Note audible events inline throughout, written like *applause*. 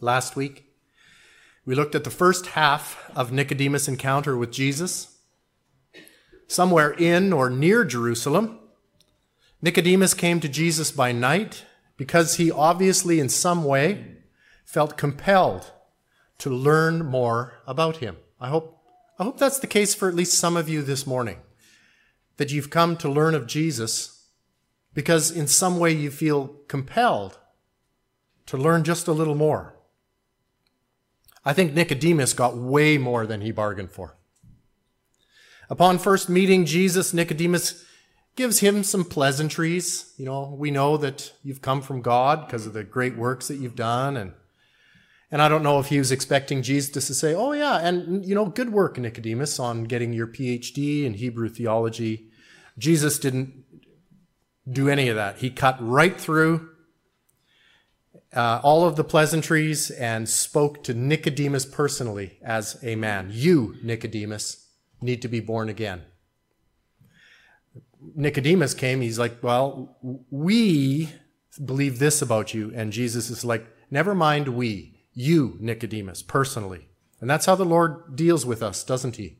last week. We looked at the first half of Nicodemus' encounter with Jesus. Somewhere in or near Jerusalem, Nicodemus came to Jesus by night because he obviously, in some way, felt compelled to learn more about him. I hope, I hope that's the case for at least some of you this morning, that you've come to learn of Jesus because in some way you feel compelled to learn just a little more. I think Nicodemus got way more than he bargained for. Upon first meeting Jesus, Nicodemus gives him some pleasantries. You know, we know that you've come from God because of the great works that you've done. And, and I don't know if he was expecting Jesus to say, oh, yeah, and, you know, good work, Nicodemus, on getting your PhD in Hebrew theology. Jesus didn't do any of that. He cut right through uh, all of the pleasantries and spoke to Nicodemus personally as a man. You, Nicodemus, need to be born again. Nicodemus came, he's like, Well, we believe this about you. And Jesus is like, Never mind we, you, Nicodemus, personally. And that's how the Lord deals with us, doesn't he?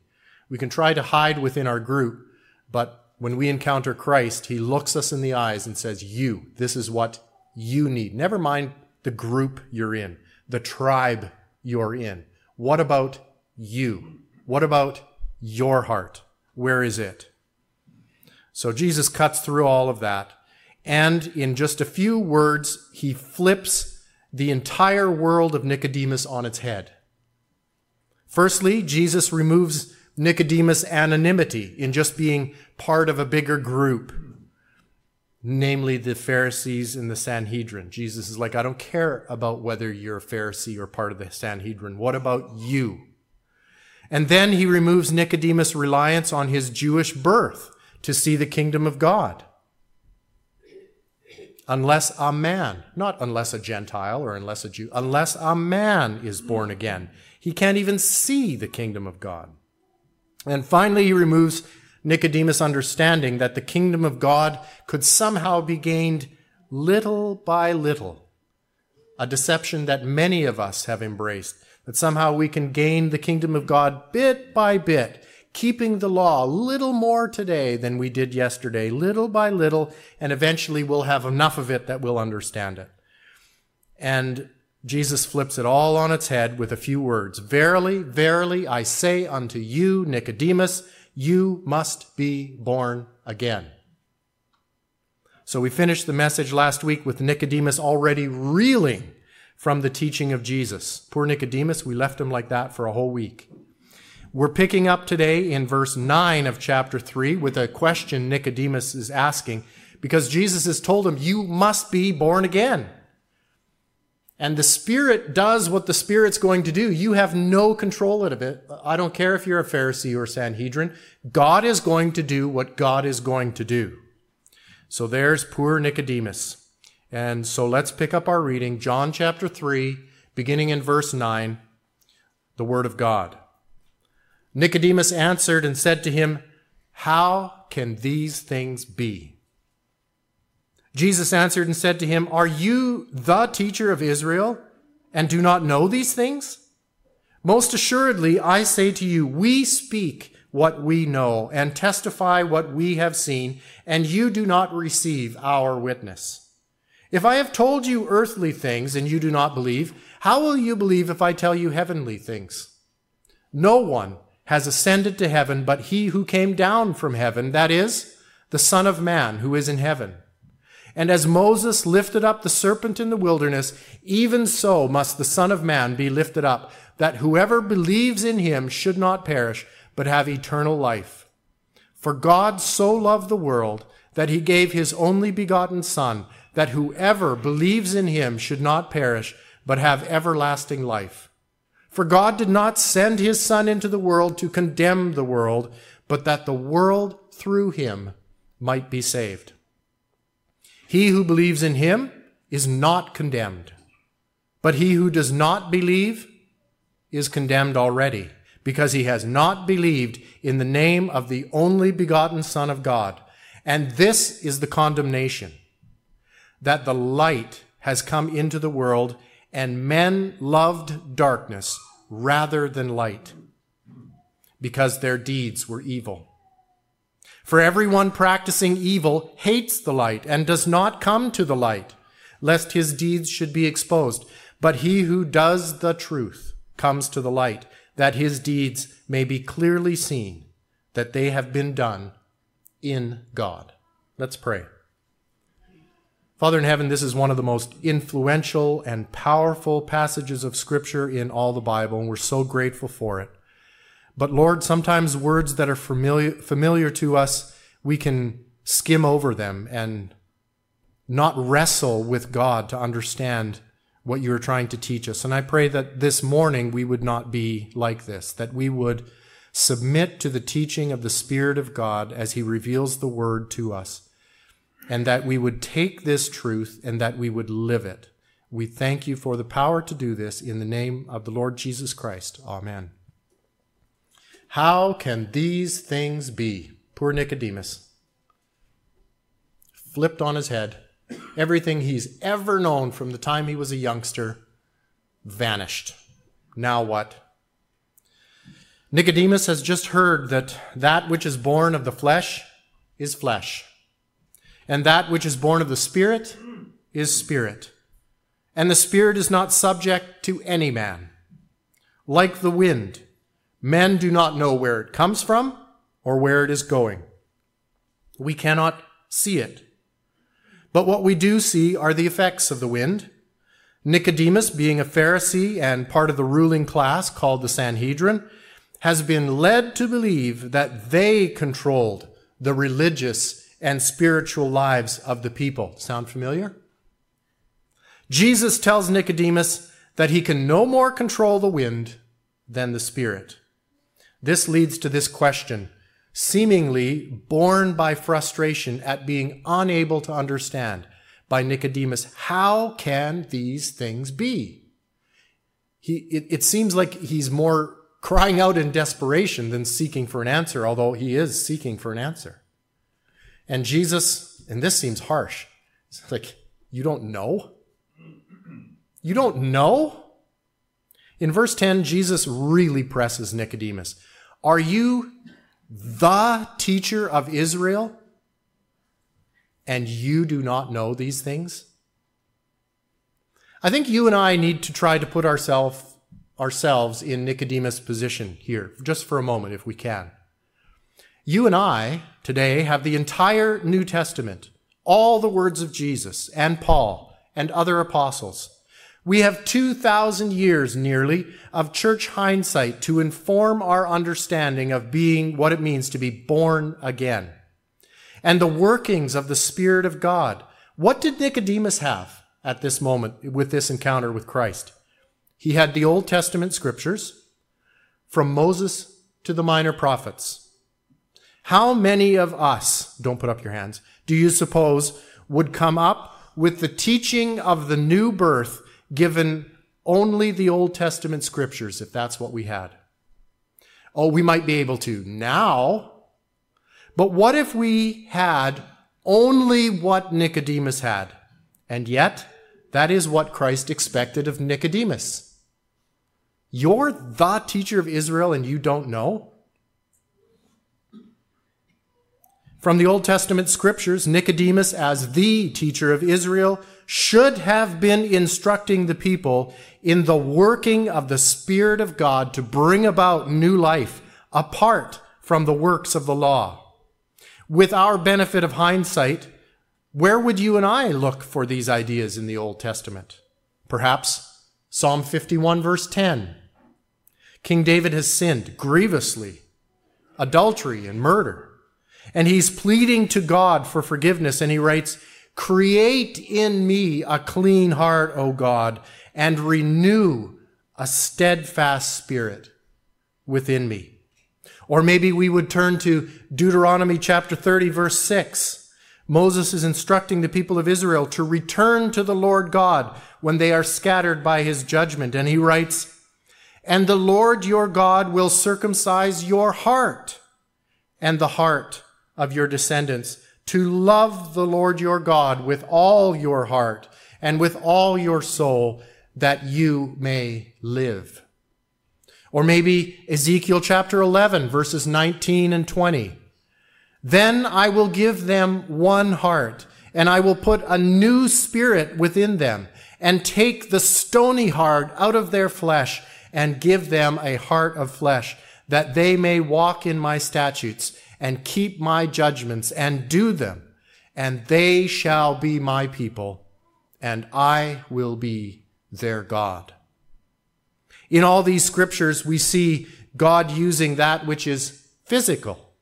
We can try to hide within our group, but when we encounter Christ, he looks us in the eyes and says, You, this is what you need. Never mind the group you're in, the tribe you're in. What about you? What about your heart? Where is it? So Jesus cuts through all of that. And in just a few words, he flips the entire world of Nicodemus on its head. Firstly, Jesus removes Nicodemus' anonymity in just being part of a bigger group, namely the Pharisees and the Sanhedrin. Jesus is like, I don't care about whether you're a Pharisee or part of the Sanhedrin. What about you? And then he removes Nicodemus' reliance on his Jewish birth to see the kingdom of God. Unless a man, not unless a Gentile or unless a Jew, unless a man is born again, he can't even see the kingdom of God. And finally, he removes Nicodemus' understanding that the kingdom of God could somehow be gained little by little. A deception that many of us have embraced, that somehow we can gain the kingdom of God bit by bit, keeping the law a little more today than we did yesterday, little by little, and eventually we'll have enough of it that we'll understand it. And Jesus flips it all on its head with a few words. Verily, verily, I say unto you, Nicodemus, you must be born again. So we finished the message last week with Nicodemus already reeling from the teaching of Jesus. Poor Nicodemus, we left him like that for a whole week. We're picking up today in verse 9 of chapter 3 with a question Nicodemus is asking because Jesus has told him, You must be born again. And the Spirit does what the Spirit's going to do. You have no control of it. I don't care if you're a Pharisee or Sanhedrin. God is going to do what God is going to do. So there's poor Nicodemus. And so let's pick up our reading, John chapter 3, beginning in verse 9, the Word of God. Nicodemus answered and said to him, How can these things be? Jesus answered and said to him, Are you the teacher of Israel and do not know these things? Most assuredly, I say to you, we speak what we know and testify what we have seen, and you do not receive our witness. If I have told you earthly things and you do not believe, how will you believe if I tell you heavenly things? No one has ascended to heaven but he who came down from heaven, that is, the Son of Man who is in heaven. And as Moses lifted up the serpent in the wilderness, even so must the Son of Man be lifted up, that whoever believes in him should not perish, but have eternal life. For God so loved the world that he gave his only begotten Son, that whoever believes in him should not perish, but have everlasting life. For God did not send his Son into the world to condemn the world, but that the world through him might be saved. He who believes in him is not condemned, but he who does not believe is condemned already, because he has not believed in the name of the only begotten Son of God. And this is the condemnation that the light has come into the world, and men loved darkness rather than light, because their deeds were evil. For everyone practicing evil hates the light and does not come to the light, lest his deeds should be exposed. But he who does the truth comes to the light, that his deeds may be clearly seen, that they have been done in God. Let's pray. Father in heaven, this is one of the most influential and powerful passages of Scripture in all the Bible, and we're so grateful for it. But Lord, sometimes words that are familiar, familiar to us, we can skim over them and not wrestle with God to understand what you are trying to teach us. And I pray that this morning we would not be like this, that we would submit to the teaching of the Spirit of God as He reveals the Word to us and that we would take this truth and that we would live it. We thank you for the power to do this in the name of the Lord Jesus Christ. Amen. How can these things be? Poor Nicodemus. Flipped on his head. Everything he's ever known from the time he was a youngster vanished. Now what? Nicodemus has just heard that that which is born of the flesh is flesh and that which is born of the Spirit is spirit. And the Spirit is not subject to any man. Like the wind, men do not know where it comes from or where it is going. We cannot see it. But what we do see are the effects of the wind. Nicodemus, being a Pharisee and part of the ruling class called the Sanhedrin, has been led to believe that they controlled the religious and spiritual lives of the people. Sound familiar? Jesus tells Nicodemus that he can no more control the wind than the Spirit. This leads to this question, seemingly born by frustration at being unable to understand by Nicodemus. How can these things be? He, it, it seems like he's more crying out in desperation than seeking for an answer, although he is seeking for an answer. And Jesus, and this seems harsh, it's like, you don't know? You don't know? In verse 10, Jesus really presses Nicodemus. Are you the teacher of Israel and you do not know these things? I think you and I need to try to put ourselves ourselves in Nicodemus' position here, just for a moment, if we can. You and I today have the entire New Testament, all the words of Jesus and Paul and other apostles. We have 2,000 years nearly of church hindsight to inform our understanding of being what it means to be born again. And the workings of the Spirit of God. What did Nicodemus have at this moment with this encounter with Christ? He had the Old Testament scriptures from Moses to the minor prophets. How many of us, don't put up your hands, do you suppose would come up with the teaching of the new birth given only the Old Testament scriptures, if that's what we had? Oh, we might be able to now. But what if we had only what Nicodemus had? And yet, that is what Christ expected of Nicodemus. You're the teacher of Israel and you don't know? From the Old Testament scriptures, Nicodemus, as the teacher of Israel, should have been instructing the people in the working of the Spirit of God to bring about new life apart from the works of the law. With our benefit of hindsight, where would you and I look for these ideas in the Old Testament? Perhaps Psalm 51 verse 10. King David has sinned grievously, adultery and murder. And he's pleading to God for forgiveness. And he writes, Create in me a clean heart, O God, and renew a steadfast spirit within me. Or maybe we would turn to Deuteronomy chapter 30, verse 6. Moses is instructing the people of Israel to return to the Lord God when they are scattered by his judgment. And he writes, And the Lord your God will circumcise your heart and the heart of your descendants to love the Lord your God with all your heart and with all your soul. that you may live. Or maybe Ezekiel chapter 11, verses 19 and 20. Then I will give them one heart, and I will put a new spirit within them, and take the stony heart out of their flesh, and give them a heart of flesh, that they may walk in my statutes, and keep my judgments, and do them, and they shall be my people, and I will be their God. In all these scriptures, we see God using that which is physical,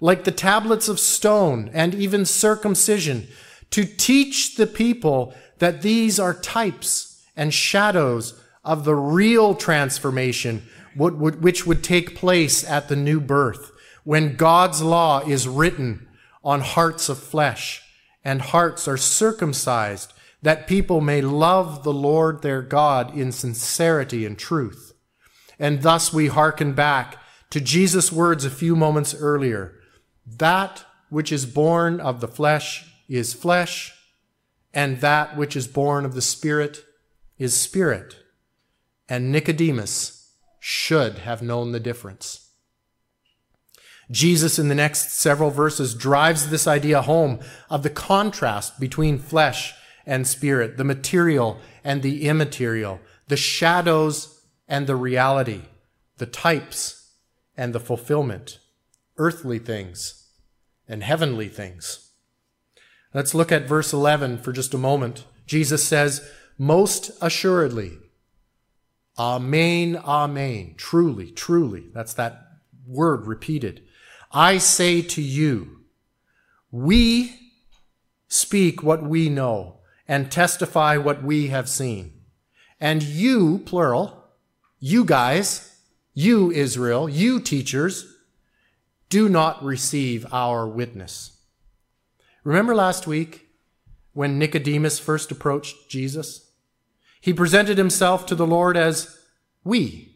like the tablets of stone and even circumcision, to teach the people that these are types and shadows of the real transformation which would take place at the new birth, when God's law is written on hearts of flesh and hearts are circumcised that people may love the Lord their God in sincerity and truth. And thus we hearken back to Jesus' words a few moments earlier. That which is born of the flesh is flesh, and that which is born of the Spirit is spirit. And Nicodemus should have known the difference. Jesus, in the next several verses, drives this idea home of the contrast between flesh and spirit, the material and the immaterial, the shadows and the reality, the types and the fulfillment, earthly things and heavenly things. Let's look at verse 11 for just a moment. Jesus says, Most assuredly, Amen, Amen. Truly, truly. That's that word repeated. I say to you, we speak what we know and testify what we have seen. And you, plural, you guys, you Israel, you teachers, do not receive our witness. Remember last week when Nicodemus first approached Jesus? He presented himself to the Lord as we,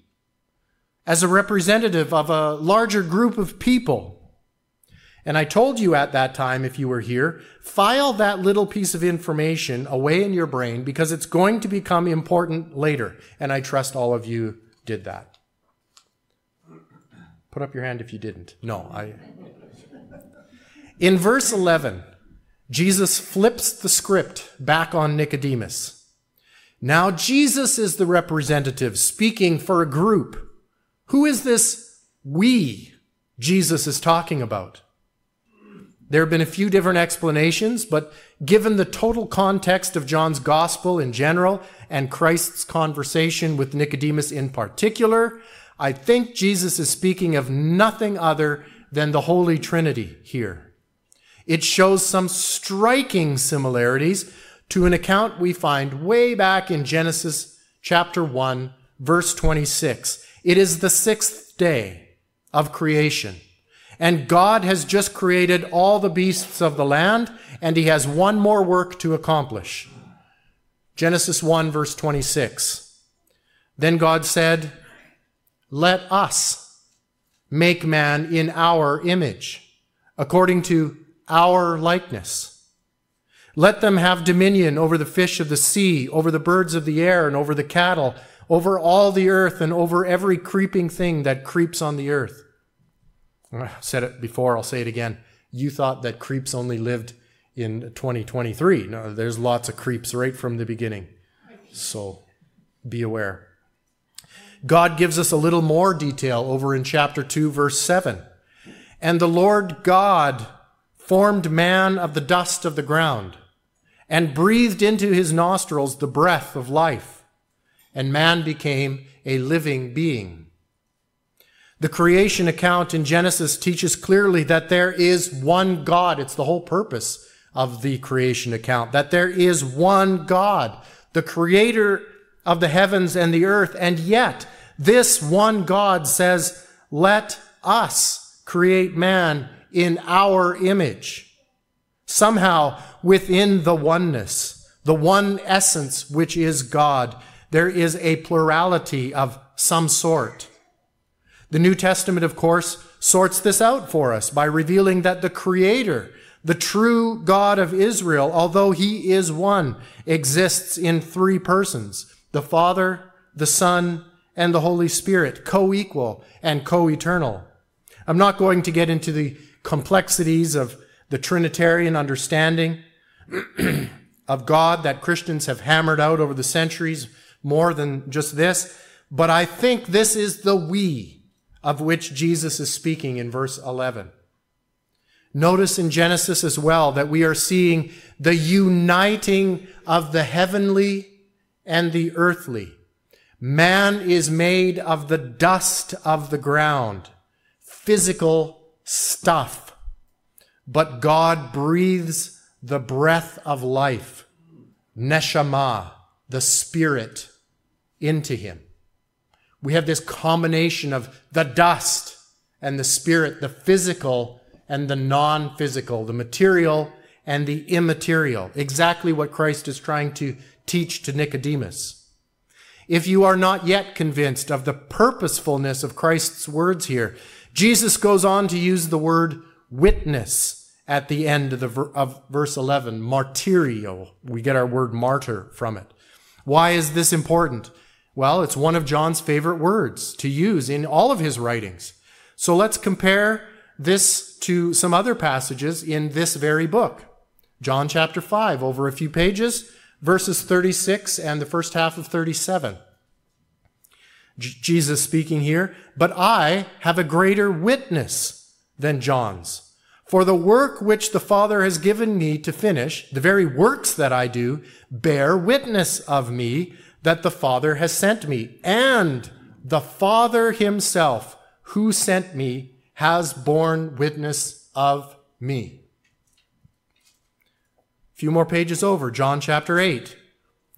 as a representative of a larger group of people and I told you at that time, if you were here, file that little piece of information away in your brain because it's going to become important later. And I trust all of you did that. Put up your hand if you didn't. No, I. In verse 11, Jesus flips the script back on Nicodemus. Now, Jesus is the representative speaking for a group. Who is this we Jesus is talking about? There have been a few different explanations, but given the total context of John's gospel in general and Christ's conversation with Nicodemus in particular, I think Jesus is speaking of nothing other than the Holy Trinity here. It shows some striking similarities to an account we find way back in Genesis chapter 1, verse 26. It is the sixth day of creation. And God has just created all the beasts of the land, and he has one more work to accomplish. Genesis 1, verse 26. Then God said, Let us make man in our image, according to our likeness. Let them have dominion over the fish of the sea, over the birds of the air, and over the cattle, over all the earth, and over every creeping thing that creeps on the earth. I said it before, I'll say it again. You thought that creeps only lived in 2023. No, there's lots of creeps right from the beginning. So be aware. God gives us a little more detail over in chapter 2, verse 7. And the Lord God formed man of the dust of the ground and breathed into his nostrils the breath of life, and man became a living being. The creation account in Genesis teaches clearly that there is one God. It's the whole purpose of the creation account, that there is one God, the creator of the heavens and the earth. And yet, this one God says, let us create man in our image. Somehow, within the oneness, the one essence which is God, there is a plurality of some sort. The New Testament, of course, sorts this out for us by revealing that the Creator, the true God of Israel, although he is one, exists in three persons the Father, the Son, and the Holy Spirit, co-equal and co-eternal. I'm not going to get into the complexities of the Trinitarian understanding *clears throat* of God that Christians have hammered out over the centuries more than just this, but I think this is the we of which Jesus is speaking in verse 11. Notice in Genesis as well that we are seeing the uniting of the heavenly and the earthly. Man is made of the dust of the ground, physical stuff. But God breathes the breath of life, neshama, the spirit, into him. We have this combination of the dust and the spirit, the physical and the non physical, the material and the immaterial. Exactly what Christ is trying to teach to Nicodemus. If you are not yet convinced of the purposefulness of Christ's words here, Jesus goes on to use the word witness at the end of, the, of verse 11, martyrio. We get our word martyr from it. Why is this important? Well, it's one of John's favorite words to use in all of his writings. So let's compare this to some other passages in this very book. John chapter 5, over a few pages, verses 36 and the first half of 37. J- Jesus speaking here, but I have a greater witness than John's. For the work which the Father has given me to finish, the very works that I do, bear witness of me that the Father has sent me. And the Father himself who sent me has borne witness of me. A few more pages over, John chapter 8,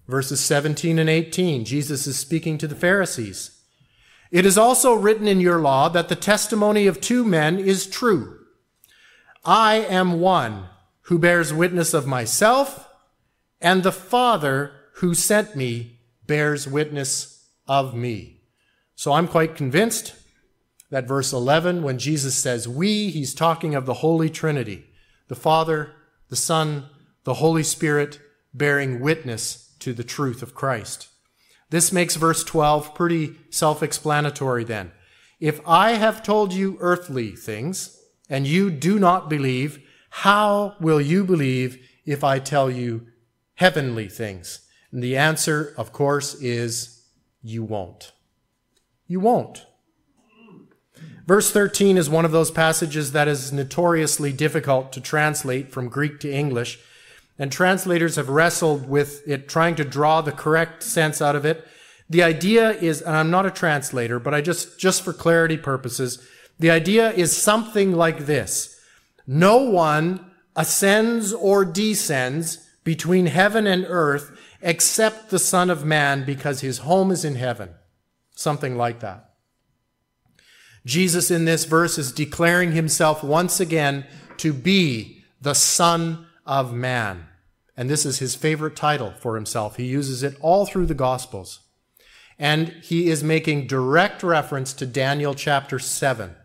verses 17 and 18. Jesus is speaking to the Pharisees. It is also written in your law that the testimony of two men is true. I am one who bears witness of myself, and the Father who sent me bears witness of me. So I'm quite convinced that verse 11, when Jesus says we, he's talking of the Holy Trinity, the Father, the Son, the Holy Spirit bearing witness to the truth of Christ. This makes verse 12 pretty self-explanatory then. If I have told you earthly things and you do not believe, how will you believe if I tell you heavenly things? And the answer, of course, is you won't. You won't. Verse 13 is one of those passages that is notoriously difficult to translate from Greek to English, and translators have wrestled with it, trying to draw the correct sense out of it. The idea is, and I'm not a translator, but I just, just for clarity purposes, the idea is something like this. No one ascends or descends between heaven and earth except the Son of Man because his home is in heaven. Something like that. Jesus in this verse is declaring himself once again to be the Son of Man. And this is his favorite title for himself. He uses it all through the Gospels. And he is making direct reference to Daniel chapter 7.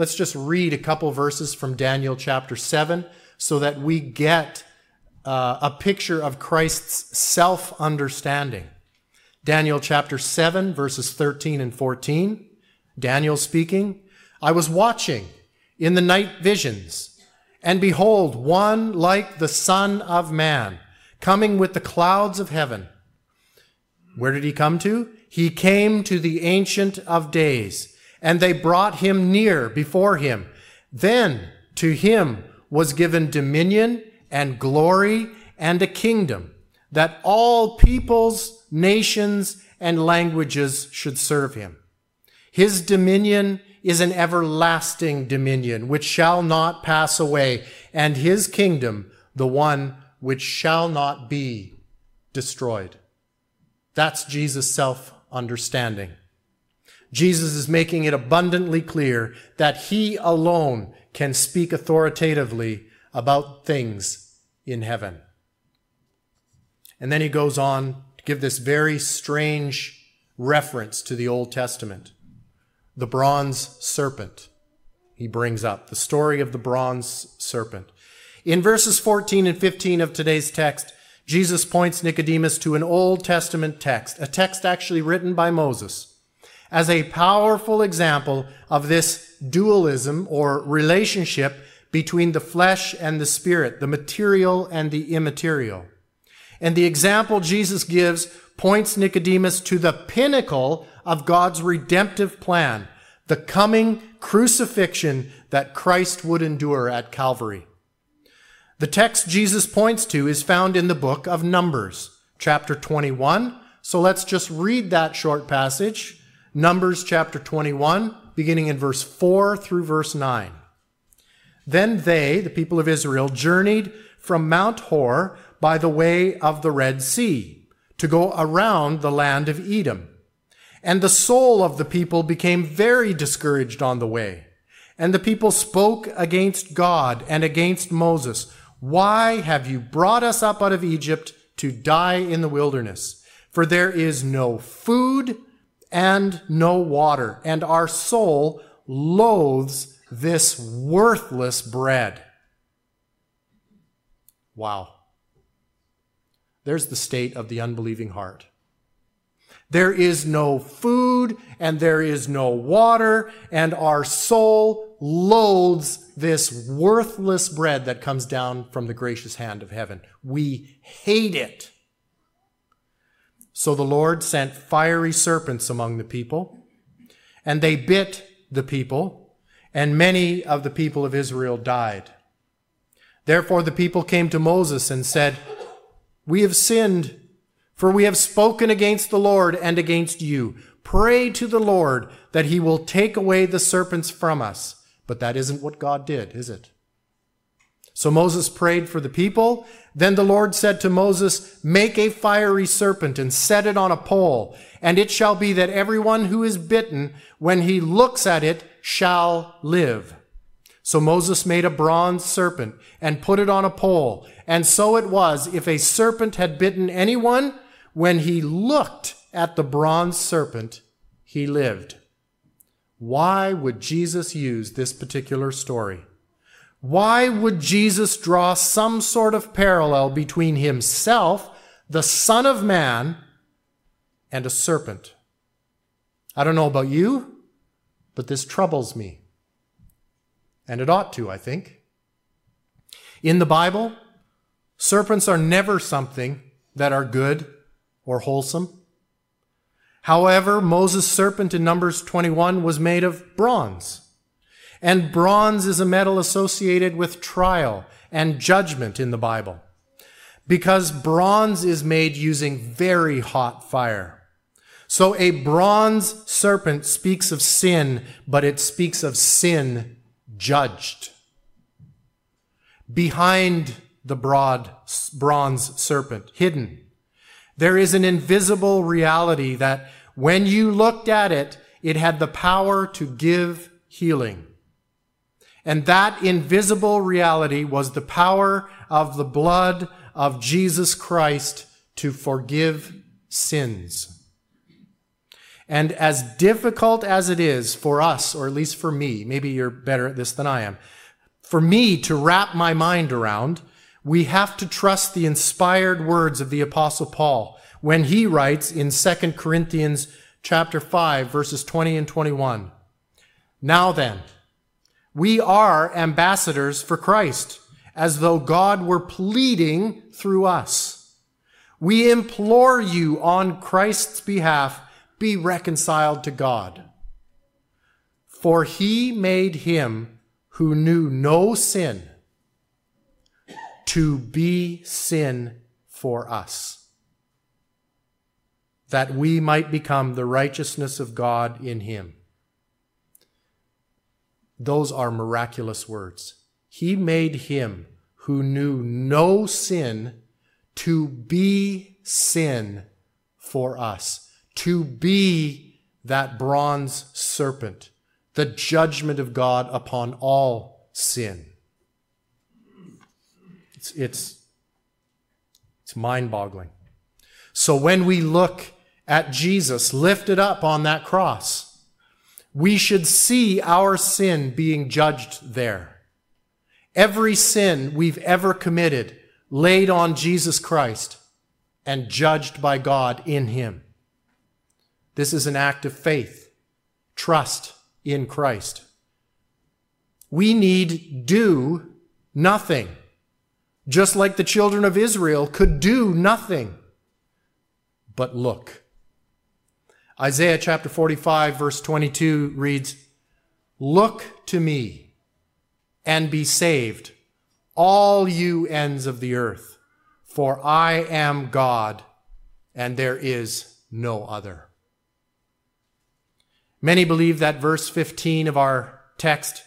Let's just read a couple verses from Daniel chapter 7 so that we get uh, a picture of Christ's self understanding. Daniel chapter 7, verses 13 and 14. Daniel speaking, I was watching in the night visions, and behold, one like the Son of Man, coming with the clouds of heaven. Where did he come to? He came to the Ancient of Days, and they brought him near before him. Then to him was given dominion and glory and a kingdom that all peoples, nations, and languages should serve him. His dominion is an everlasting dominion which shall not pass away, and his kingdom the one which shall not be destroyed. That's Jesus' self understanding. Jesus is making it abundantly clear that he alone can speak authoritatively about things in heaven. And then he goes on to give this very strange reference to the Old Testament. The bronze serpent, he brings up the story of the bronze serpent. In verses 14 and 15 of today's text, Jesus points Nicodemus to an Old Testament text, a text actually written by Moses, as a powerful example of this dualism or relationship between the flesh and the spirit, the material and the immaterial. And the example Jesus gives points Nicodemus to the pinnacle of God's redemptive plan, the coming crucifixion that Christ would endure at Calvary. The text Jesus points to is found in the book of Numbers, chapter 21. So let's just read that short passage. Numbers chapter 21, beginning in verse 4 through verse 9. Then they, the people of Israel, journeyed from Mount Hor by the way of the Red Sea to go around the land of Edom. And the soul of the people became very discouraged on the way. And the people spoke against God and against Moses. Why have you brought us up out of Egypt to die in the wilderness? For there is no food and no water, and our soul loathes this worthless bread. Wow. There's the state of the unbelieving heart. There is no food and there is no water, and our soul loathes this worthless bread that comes down from the gracious hand of heaven. We hate it. So the Lord sent fiery serpents among the people, and they bit the people, and many of the people of Israel died. Therefore the people came to Moses and said, We have sinned for we have spoken against the Lord and against you. Pray to the Lord that he will take away the serpents from us. But that isn't what God did, is it? So Moses prayed for the people. Then the Lord said to Moses, Make a fiery serpent and set it on a pole. And it shall be that everyone who is bitten, when he looks at it, shall live. So Moses made a bronze serpent and put it on a pole. And so it was, if a serpent had bitten anyone, when he looked at the bronze serpent, he lived. Why would Jesus use this particular story? Why would Jesus draw some sort of parallel between himself, the Son of Man, and a serpent? I don't know about you, but this troubles me. And it ought to, I think. In the Bible, serpents are never something that are good or wholesome. However, Moses' serpent in Numbers 21 was made of bronze. And bronze is a metal associated with trial and judgment in the Bible. Because bronze is made using very hot fire. So a bronze serpent speaks of sin, but it speaks of sin judged. Behind the broad bronze serpent, hidden, there is an invisible reality that when you looked at it, it had the power to give healing. And that invisible reality was the power of the blood of Jesus Christ to forgive sins. And as difficult as it is for us, or at least for me, maybe you're better at this than I am, for me to wrap my mind around, we have to trust the inspired words of the apostle Paul when he writes in 2 Corinthians chapter 5 verses 20 and 21. Now then, we are ambassadors for Christ, as though God were pleading through us. We implore you on Christ's behalf, be reconciled to God. For he made him who knew no sin to be sin for us, that we might become the righteousness of God in him. Those are miraculous words. He made him who knew no sin to be sin for us, to be that bronze serpent, the judgment of God upon all sin. It's, it's, it's mind boggling. So when we look at Jesus lifted up on that cross, we should see our sin being judged there. Every sin we've ever committed laid on Jesus Christ. and judged by God in him. This is an act of faith, trust in Christ. We need do nothing, just like the children of Israel could do nothing but look. Isaiah chapter 45, verse 22 reads, Look to me and be saved, all you ends of the earth, for I am God and there is no other. Many believe that verse 15 of our text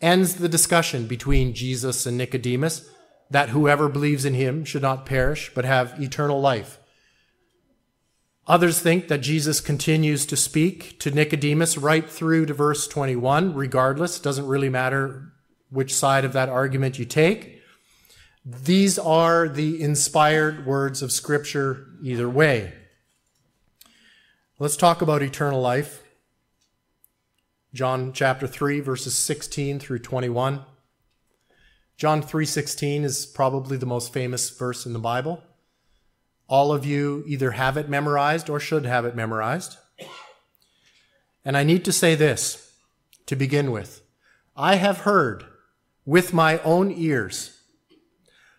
ends the discussion between Jesus and Nicodemus that whoever believes in him should not perish but have eternal life. Others think that Jesus continues to speak to Nicodemus right through to verse 21, regardless. It doesn't really matter which side of that argument you take. These are the inspired words of Scripture either way. Let's talk about eternal life. John chapter 3 verses 16 through 21. John 3:16 is probably the most famous verse in the Bible. All of you either have it memorized or should have it memorized. And I need to say this to begin with. I have heard with my own ears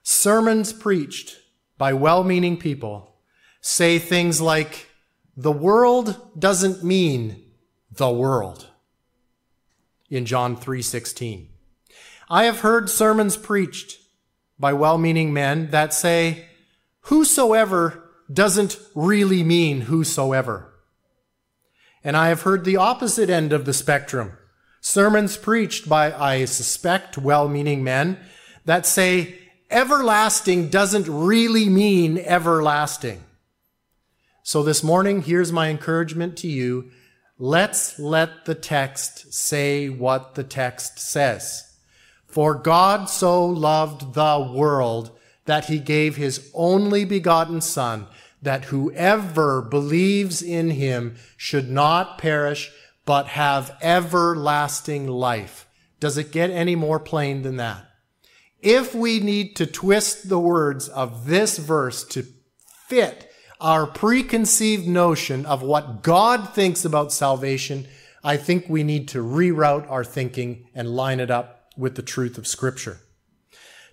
sermons preached by well meaning people say things like, the world doesn't mean the world in John 3:16. I have heard sermons preached by well-meaning men that say whosoever doesn't really mean whosoever. And I have heard the opposite end of the spectrum. Sermons preached by, I suspect, well-meaning men that say everlasting doesn't really mean everlasting. So this morning, here's my encouragement to you. Let's let the text say what the text says. For God so loved the world that he gave his only begotten Son, that whoever believes in him should not perish, but have everlasting life. Does it get any more plain than that? If we need to twist the words of this verse to fit our preconceived notion of what God thinks about salvation, I think we need to reroute our thinking and line it up with the truth of scripture.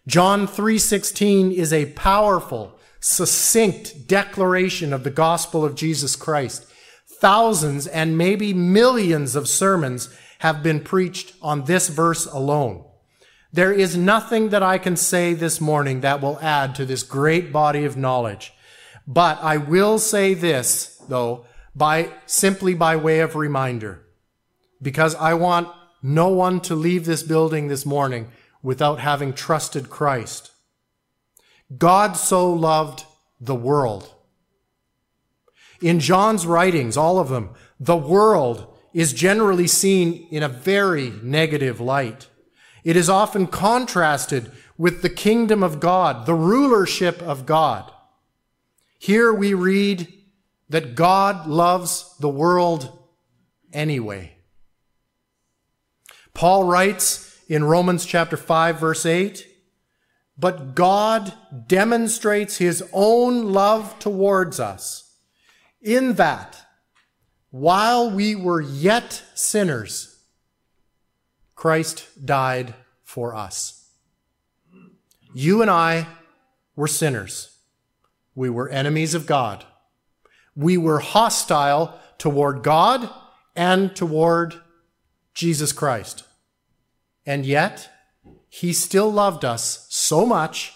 John 3:16 is a powerful, succinct declaration of the gospel of Jesus Christ. Thousands and maybe millions of sermons have been preached on this verse alone. There is nothing that I can say this morning that will add to this great body of knowledge. But I will say this, though, by simply by way of reminder, because I want no one to leave this building this morning without having trusted Christ. God so loved the world. In John's writings, all of them, the world is generally seen in a very negative light. It is often contrasted with the kingdom of God, the rulership of God. Here we read that God loves the world anyway. Paul writes in Romans chapter 5 verse 8, but God demonstrates his own love towards us in that while we were yet sinners, Christ died for us. You and I were sinners. We were enemies of God. We were hostile toward God and toward Jesus Christ. And yet, he still loved us so much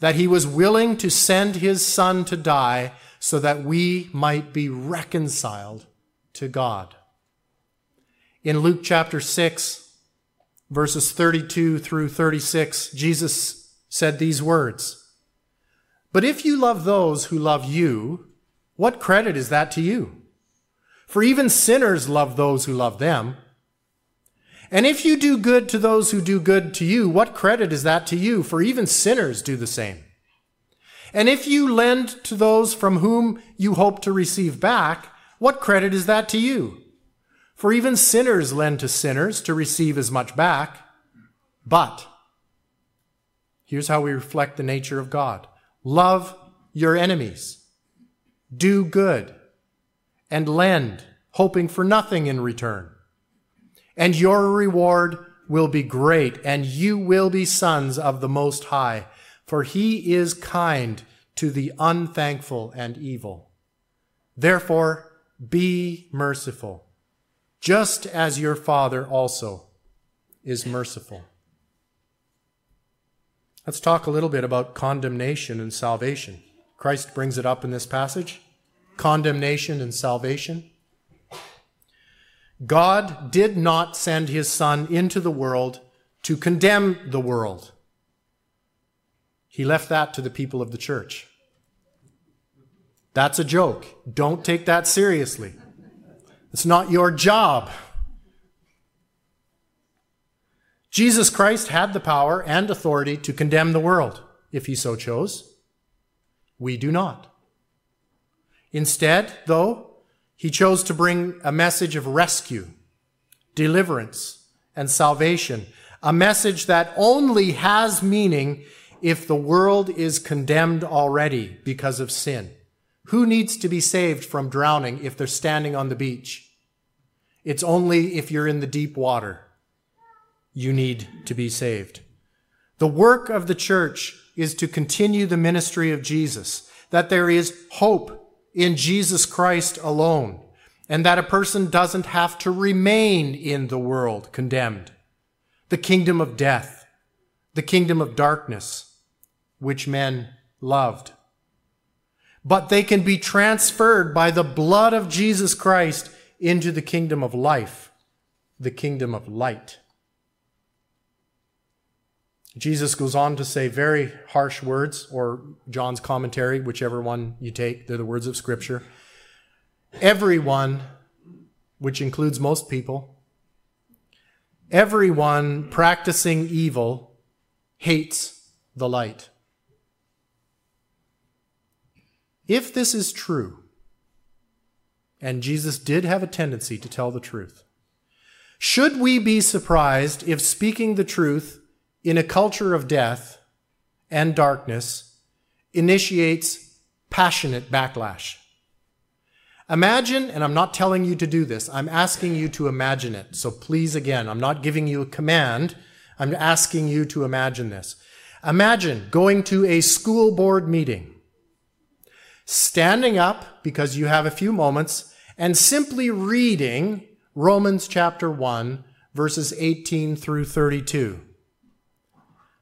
that he was willing to send his son to die so that we might be reconciled to God. In Luke chapter 6, verses 32 through 36, Jesus said these words But if you love those who love you, what credit is that to you? For even sinners love those who love them. And if you do good to those who do good to you, what credit is that to you? For even sinners do the same. And if you lend to those from whom you hope to receive back, what credit is that to you? For even sinners lend to sinners to receive as much back. But here's how we reflect the nature of God love your enemies. Do good and lend, hoping for nothing in return. And your reward will be great, and you will be sons of the Most High, for he is kind to the unthankful and evil. Therefore, be merciful, just as your Father also is merciful. Let's talk a little bit about condemnation and salvation. Christ brings it up in this passage condemnation and salvation. God did not send his Son into the world to condemn the world. He left that to the people of the church. That's a joke. Don't take that seriously. It's not your job. Jesus Christ had the power and authority to condemn the world if he so chose. We do not. Instead, though, he chose to bring a message of rescue, deliverance, and salvation, a message that only has meaning if the world is condemned already because of sin. Who needs to be saved from drowning if they're standing on the beach? It's only if you're in the deep water you need to be saved. The work of the church is to continue the ministry of Jesus, that there is hope in Jesus Christ alone, and that a person doesn't have to remain in the world condemned. The kingdom of death, the kingdom of darkness, which men loved. But they can be transferred by the blood of Jesus Christ into the kingdom of life, the kingdom of light. Jesus goes on to say very harsh words, or John's commentary, whichever one you take, they're the words of Scripture. Everyone, which includes most people, everyone practicing evil hates the light. If this is true, and Jesus did have a tendency to tell the truth, should we be surprised if speaking the truth in a culture of death and darkness initiates passionate backlash. Imagine, and I'm not telling you to do this, I'm asking you to imagine it. So please, again, I'm not giving you a command, I'm asking you to imagine this. Imagine going to a school board meeting, standing up because you have a few moments, and simply reading Romans chapter 1, verses 18 through 32.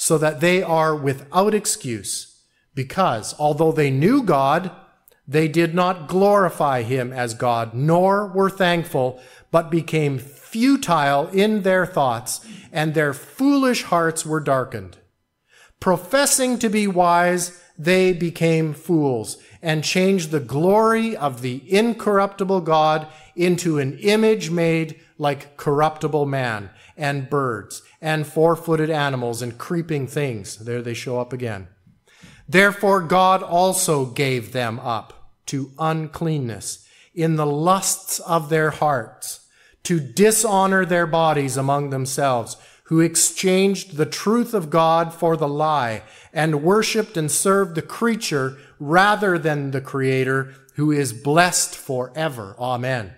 so that they are without excuse, because although they knew God, they did not glorify him as God, nor were thankful, but became futile in their thoughts, and their foolish hearts were darkened. Professing to be wise, they became fools and changed the glory of the incorruptible God into an image made like corruptible man and birds and four footed animals and creeping things. There they show up again. Therefore, God also gave them up to uncleanness in the lusts of their hearts to dishonor their bodies among themselves, who exchanged the truth of God for the lie and worshiped and served the creature rather than the creator who is blessed forever. Amen.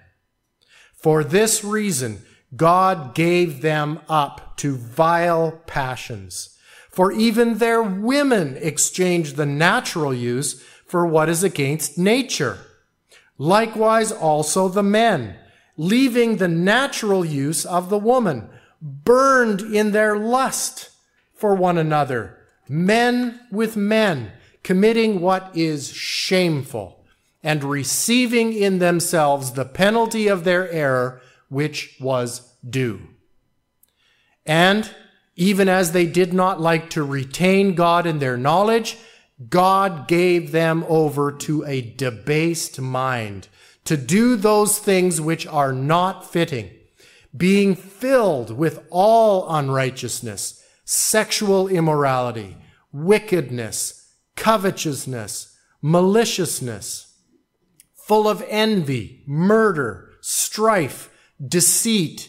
For this reason, God gave them up to vile passions. For even their women exchanged the natural use for what is against nature. Likewise also the men, leaving the natural use of the woman, burned in their lust for one another, men with men, committing what is shameful, and receiving in themselves the penalty of their error which was due. And even as they did not like to retain God in their knowledge, God gave them over to a debased mind to do those things which are not fitting, being filled with all unrighteousness, sexual immorality, wickedness, covetousness, maliciousness, full of envy, murder, strife, deceit,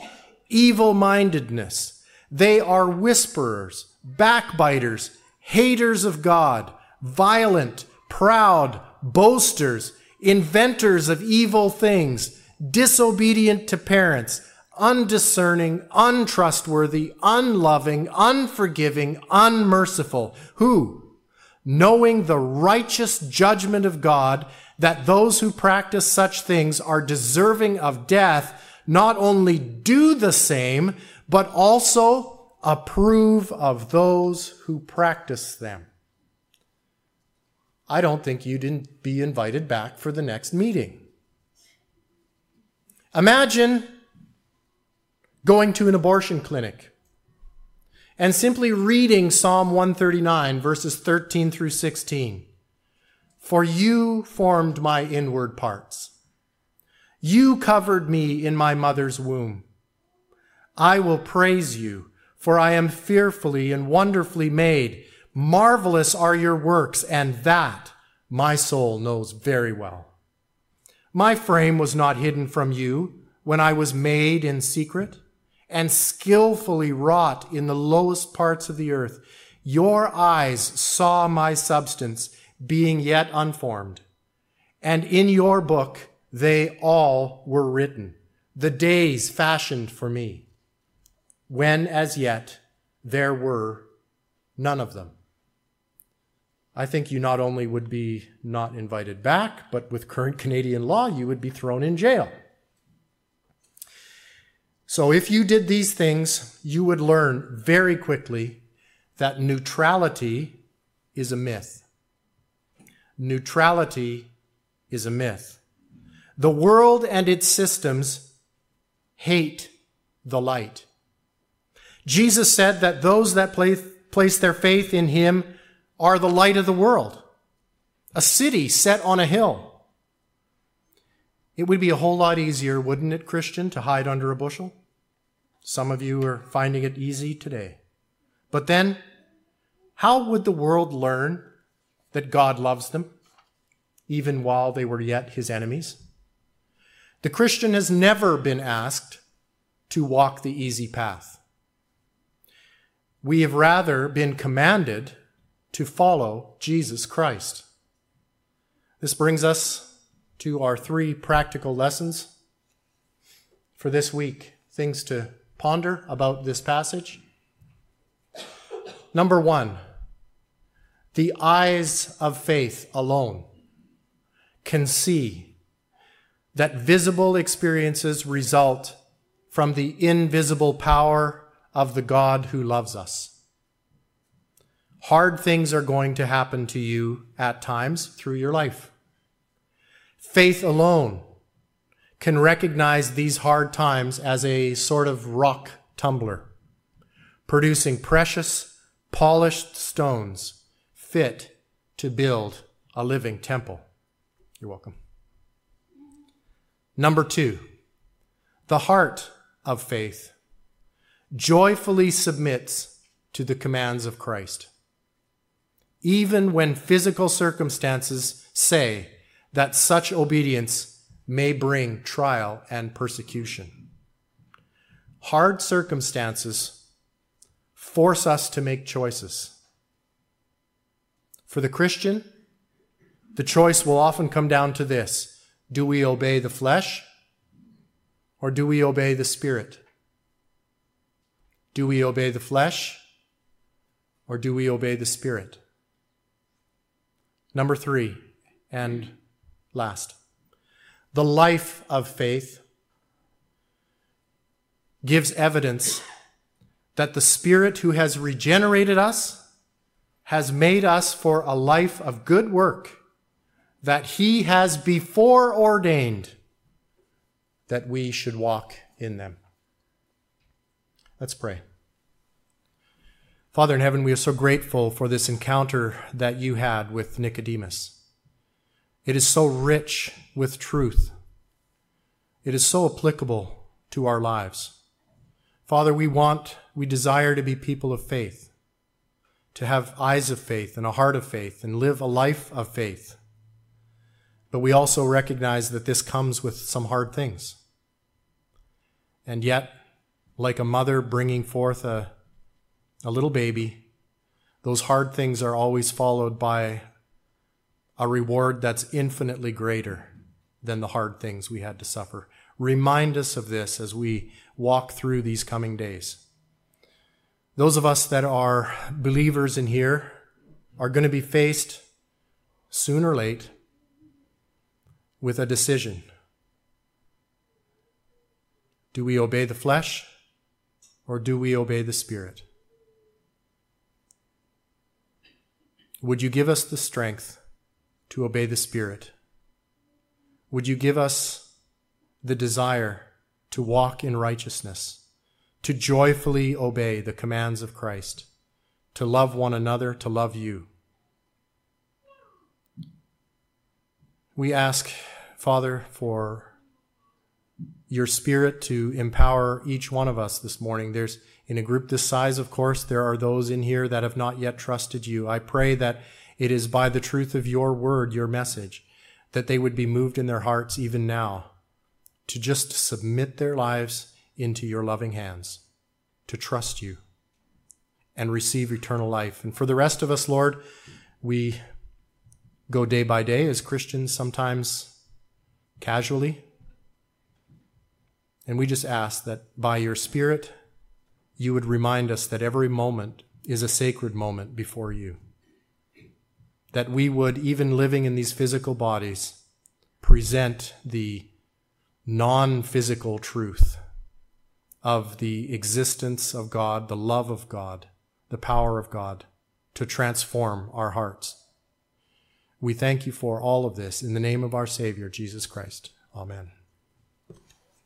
evil mindedness. They are whisperers, backbiters, haters of God, violent, proud, boasters, inventors of evil things, disobedient to parents, undiscerning, untrustworthy, unloving, unforgiving, unmerciful, who, knowing the righteous judgment of God, that those who practice such things are deserving of death, not only do the same, but also approve of those who practice them. I don't think you'd be invited back for the next meeting. Imagine going to an abortion clinic and simply reading Psalm 139, verses 13 through 16. For you formed my inward parts. You covered me in my mother's womb. I will praise you, for I am fearfully and wonderfully made. Marvelous are your works, and that my soul knows very well. My frame was not hidden from you when I was made in secret and skillfully wrought in the lowest parts of the earth. Your eyes saw my substance being yet unformed, and in your book they all were written, the days fashioned for me, when as yet there were none of them. I think you not only would be not invited back, but with current Canadian law, you would be thrown in jail. So if you did these things, you would learn very quickly that neutrality is a myth. Neutrality is a myth. The world and its systems hate the light. Jesus said that those that place their faith in him are the light of the world, a city set on a hill. It would be a whole lot easier, wouldn't it, Christian, to hide under a bushel? Some of you are finding it easy today. But then, how would the world learn that God loves them, even while they were yet his enemies? The Christian has never been asked to walk the easy path. We have rather been commanded to follow Jesus Christ. This brings us to our three practical lessons for this week, things to ponder about this passage. Number one, the eyes of faith alone can see that visible experiences result from the invisible power of the God who loves us. Hard things are going to happen to you at times through your life. Faith alone can recognize these hard times as a sort of rock tumbler, producing precious, polished stones fit to build a living temple. You're welcome. Number two, the heart of faith joyfully submits to the commands of Christ even when physical circumstances say that such obedience may bring trial and persecution. Hard circumstances force us to make choices. For the Christian, the choice will often come down to this do we obey the flesh or do we obey the spirit? Do we obey the flesh or do we obey the spirit? Number three, and last, the life of faith gives evidence that the Spirit who has regenerated us has made us for a life of good work that He has before ordained that we should walk in them. Let's pray. Father in heaven, we are so grateful for this encounter that you had with Nicodemus. It is so rich with truth. It is so applicable to our lives. Father, we want, we desire to be people of faith, to have eyes of faith and a heart of faith and live a life of faith. But we also recognize that this comes with some hard things. And yet, like a mother bringing forth a, a little baby, those hard things are always followed by a reward that's infinitely greater than the hard things we had to suffer. Remind us of this as we walk through these coming days. Those of us that are believers in here are going to be faced soon or late with a decision. Do we obey the flesh or do we obey the Spirit? Would you give us the strength to obey the Spirit? Would you give us the desire to walk in righteousness, to joyfully obey the commands of Christ, to love one another, to love you? We ask, Father, for your spirit to empower each one of us this morning. There's in a group this size, of course, there are those in here that have not yet trusted you. I pray that it is by the truth of your word, your message, that they would be moved in their hearts even now to just submit their lives into your loving hands, to trust you and receive eternal life. And for the rest of us, Lord, we go day by day as Christians, sometimes casually, and we just ask that by your Spirit, you would remind us that every moment is a sacred moment before you. That we would, even living in these physical bodies, present the non physical truth of the existence of God, the love of God, the power of God to transform our hearts. We thank you for all of this in the name of our Savior, Jesus Christ. Amen.